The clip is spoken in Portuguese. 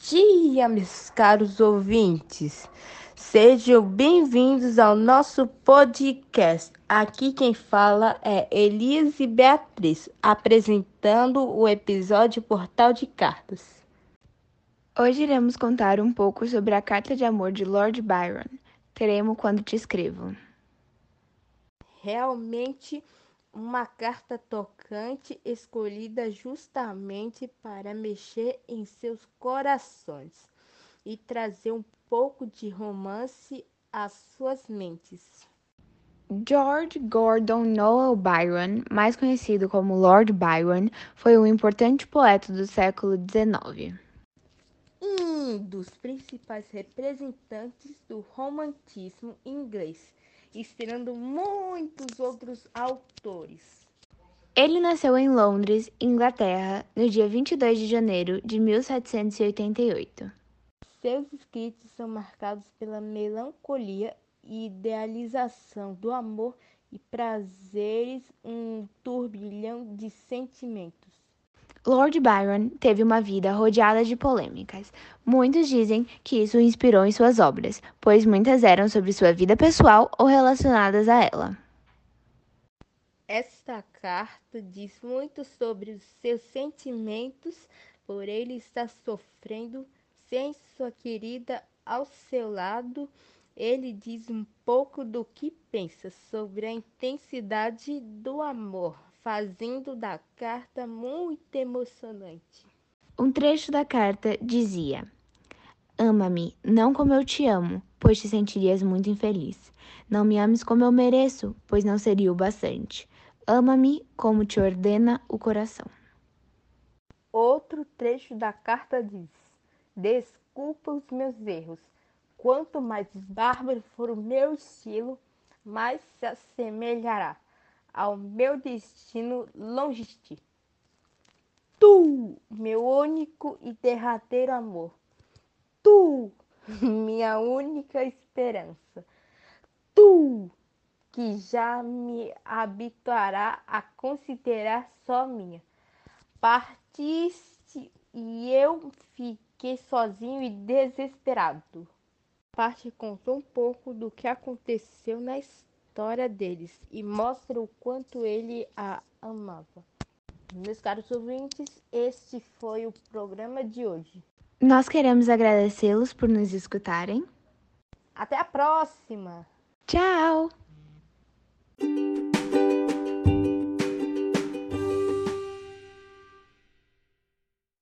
dia, meus caros ouvintes. Sejam bem-vindos ao nosso podcast. Aqui quem fala é Elise Beatriz, apresentando o episódio Portal de Cartas. Hoje iremos contar um pouco sobre a carta de amor de Lord Byron. Teremos quando te escrevo. Realmente uma carta tocante escolhida justamente para mexer em seus corações e trazer um pouco de romance às suas mentes. George Gordon Noel Byron, mais conhecido como Lord Byron, foi um importante poeta do século XIX. Um dos principais representantes do romantismo inglês inspirando muitos outros autores. Ele nasceu em Londres, Inglaterra, no dia 22 de janeiro de 1788. Seus escritos são marcados pela melancolia e idealização do amor e prazeres, um turbilhão de sentimentos. Lord Byron teve uma vida rodeada de polêmicas. Muitos dizem que isso o inspirou em suas obras, pois muitas eram sobre sua vida pessoal ou relacionadas a ela. Esta carta diz muito sobre os seus sentimentos por ele estar sofrendo sem sua querida ao seu lado. Ele diz um pouco do que pensa sobre a intensidade do amor fazendo da carta muito emocionante. Um trecho da carta dizia: Ama-me, não como eu te amo, pois te sentirias muito infeliz. Não me ames como eu mereço, pois não seria o bastante. Ama-me como te ordena o coração. Outro trecho da carta diz: Desculpa os meus erros. Quanto mais bárbaro for o meu estilo, mais se assemelhará ao meu destino longe de ti. Tu, meu único e derradeiro amor. Tu, minha única esperança. Tu, que já me habituará a considerar só minha. Partiste e eu fiquei sozinho e desesperado. Parte contou um pouco do que aconteceu na história história deles e mostra o quanto ele a amava. Meus caros ouvintes, este foi o programa de hoje. Nós queremos agradecê-los por nos escutarem. Até a próxima! Tchau!